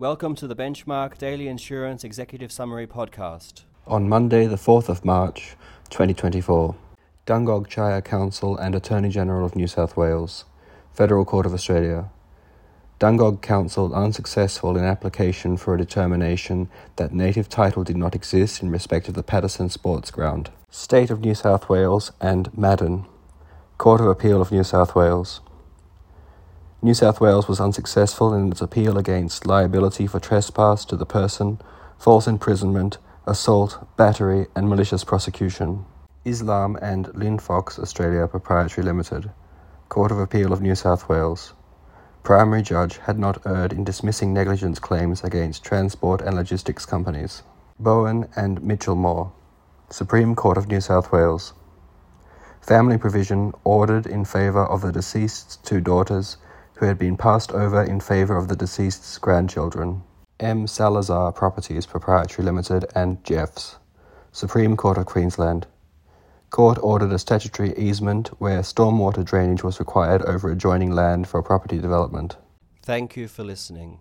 Welcome to the Benchmark Daily Insurance Executive Summary Podcast. On Monday, the 4th of March, 2024, Dungog Shire Council and Attorney General of New South Wales, Federal Court of Australia. Dungog Council unsuccessful in application for a determination that native title did not exist in respect of the Paterson Sports Ground. State of New South Wales and Madden, Court of Appeal of New South Wales. New South Wales was unsuccessful in its appeal against liability for trespass to the person, false imprisonment, assault, battery, and malicious prosecution. Islam and Linfox Australia Proprietary Limited, Court of Appeal of New South Wales. Primary judge had not erred in dismissing negligence claims against transport and logistics companies. Bowen and Mitchell Moore, Supreme Court of New South Wales. Family provision ordered in favour of the deceased's two daughters who had been passed over in favour of the deceased's grandchildren. M. Salazar Properties Proprietary Limited and Jeffs. Supreme Court of Queensland. Court ordered a statutory easement where stormwater drainage was required over adjoining land for property development. Thank you for listening.